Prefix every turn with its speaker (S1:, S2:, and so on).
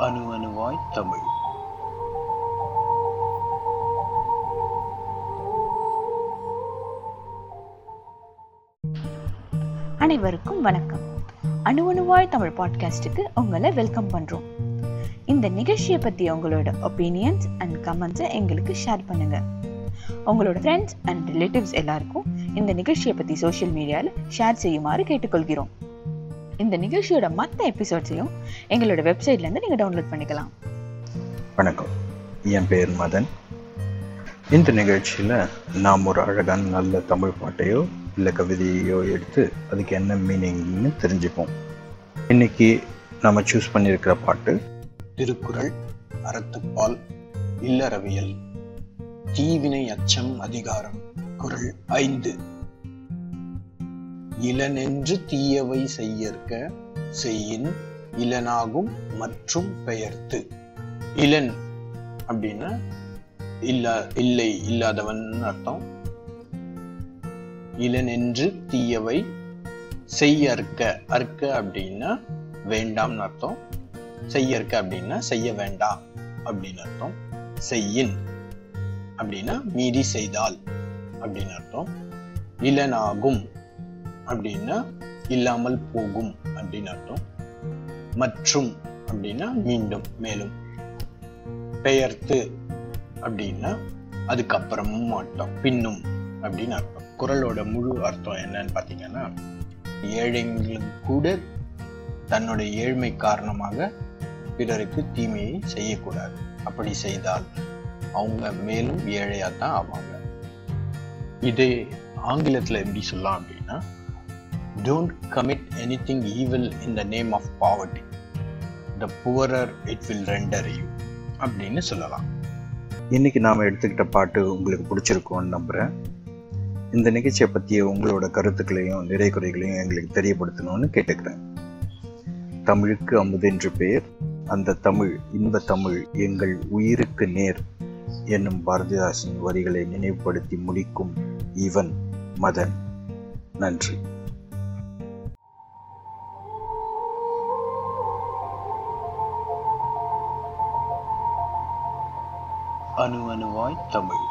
S1: அணுவாய் தமிழ்.
S2: அனைவருக்கும் வணக்கம். அணு அணுவாய் தமிழ் பாட்காஸ்டுக்கு உங்களை வெல்கம் பண்றோம். இந்த நிகழ்ச்சியை பத்தி உங்களோட ஒப்பீனியன்ஸ் அண்ட் கமெண்ட்ஸை எங்களுக்கு ஷேர் பண்ணுங்க. உங்களோட ஃப்ரெண்ட்ஸ் அண்ட் ரிலேட்டிவ்ஸ் எல்லாருக்கும் இந்த நிகழ்ச்சியை பத்தி சோஷியல் மீடியாவில் ஷேர் செய்யுமாறு கேட்டுக்கொள்கிறோம். இந்த நிகழ்ச்சியோட மற்ற எபிசோட்ஸையும் எங்களோட வெப்சைட்ல இருந்து நீங்க டவுன்லோட் பண்ணிக்கலாம்.
S1: வணக்கம். என் பேர் மதன். இந்த நிகழ்ச்சியில் நாம் ஒரு அழகான நல்ல தமிழ் பாட்டையோ இல்லை கவிதையோ எடுத்து அதுக்கு என்ன மீனிங்னு தெரிஞ்சுப்போம். இன்னைக்கு நம்ம சூஸ் பண்ணியிருக்கிற பாட்டு திருக்குறள் அறத்துப்பால் இல்லறவியல் தீவினை அச்சம் அதிகாரம் குறள் ஐந்து. இளனென்று தீயவை செய்யற்க செய்யின் இளனாகும் மற்றும் பெயர்த்து. இளன் அப்படின்னா இல்லா இல்லை இல்லாதவன் அர்த்தம். இளனென்று தீயவை செய்ய அற்க அற்க அப்படின்னா வேண்டாம்னு அர்த்தம். செய்யற்க அப்படின்னா செய்ய வேண்டாம் அப்படின்னு அர்த்தம். செய்யின் அப்படின்னா மீறி செய்தால் அப்படின்னு அர்த்தம். இளனாகும் அப்படின்னா இல்லாமல் போகும் அப்படின்னு அர்த்தம். மற்றும் அப்படின்னா மீண்டும் மேலும். பெயர்த்து அப்படின்னா அதுக்கப்புறமும் அர்த்தம் பின்னும் அப்படின்னு அர்த்தம். குரலோட முழு அர்த்தம் என்னன்னு பார்த்தீங்கன்னா ஏழைங்களுக்கு கூட தன்னுடைய ஏழ்மை காரணமாக பிறருக்கு தீமையை செய்யக்கூடாது. அப்படி செய்தால் அவங்க மேலும் ஏழையாக தான் ஆவாங்க. இதே ஆங்கிலத்தில் எப்படி சொல்லலாம் அப்படின்னா don't commit any thing evil in the name of poverty the poorer it will render you அப்படின்னு சொல்லலாம். இன்னைக்கு நாம் எடுத்துக்கிட்ட பாட்டு உங்களுக்கு பிடிச்சிருக்கோன்னு நம்புகிறேன் இந்த நிகழ்ச்சியை பற்றிய உங்களோட கருத்துக்களையும் நிறை குறைகளையும் எங்களுக்கு தெரியப்படுத்தணும்னு கேட்டுக்கிறேன். தமிழுக்கு அமுதென்று பெயர் அந்த தமிழ் இன்ப தமிழ் எங்கள் உயிருக்கு நேர் என்னும் பாரதிதாசன் வரிகளை நினைவுபடுத்தி முடிக்கும் இவன் மதன். நன்றி. அணு அணுவாய் தமிழ்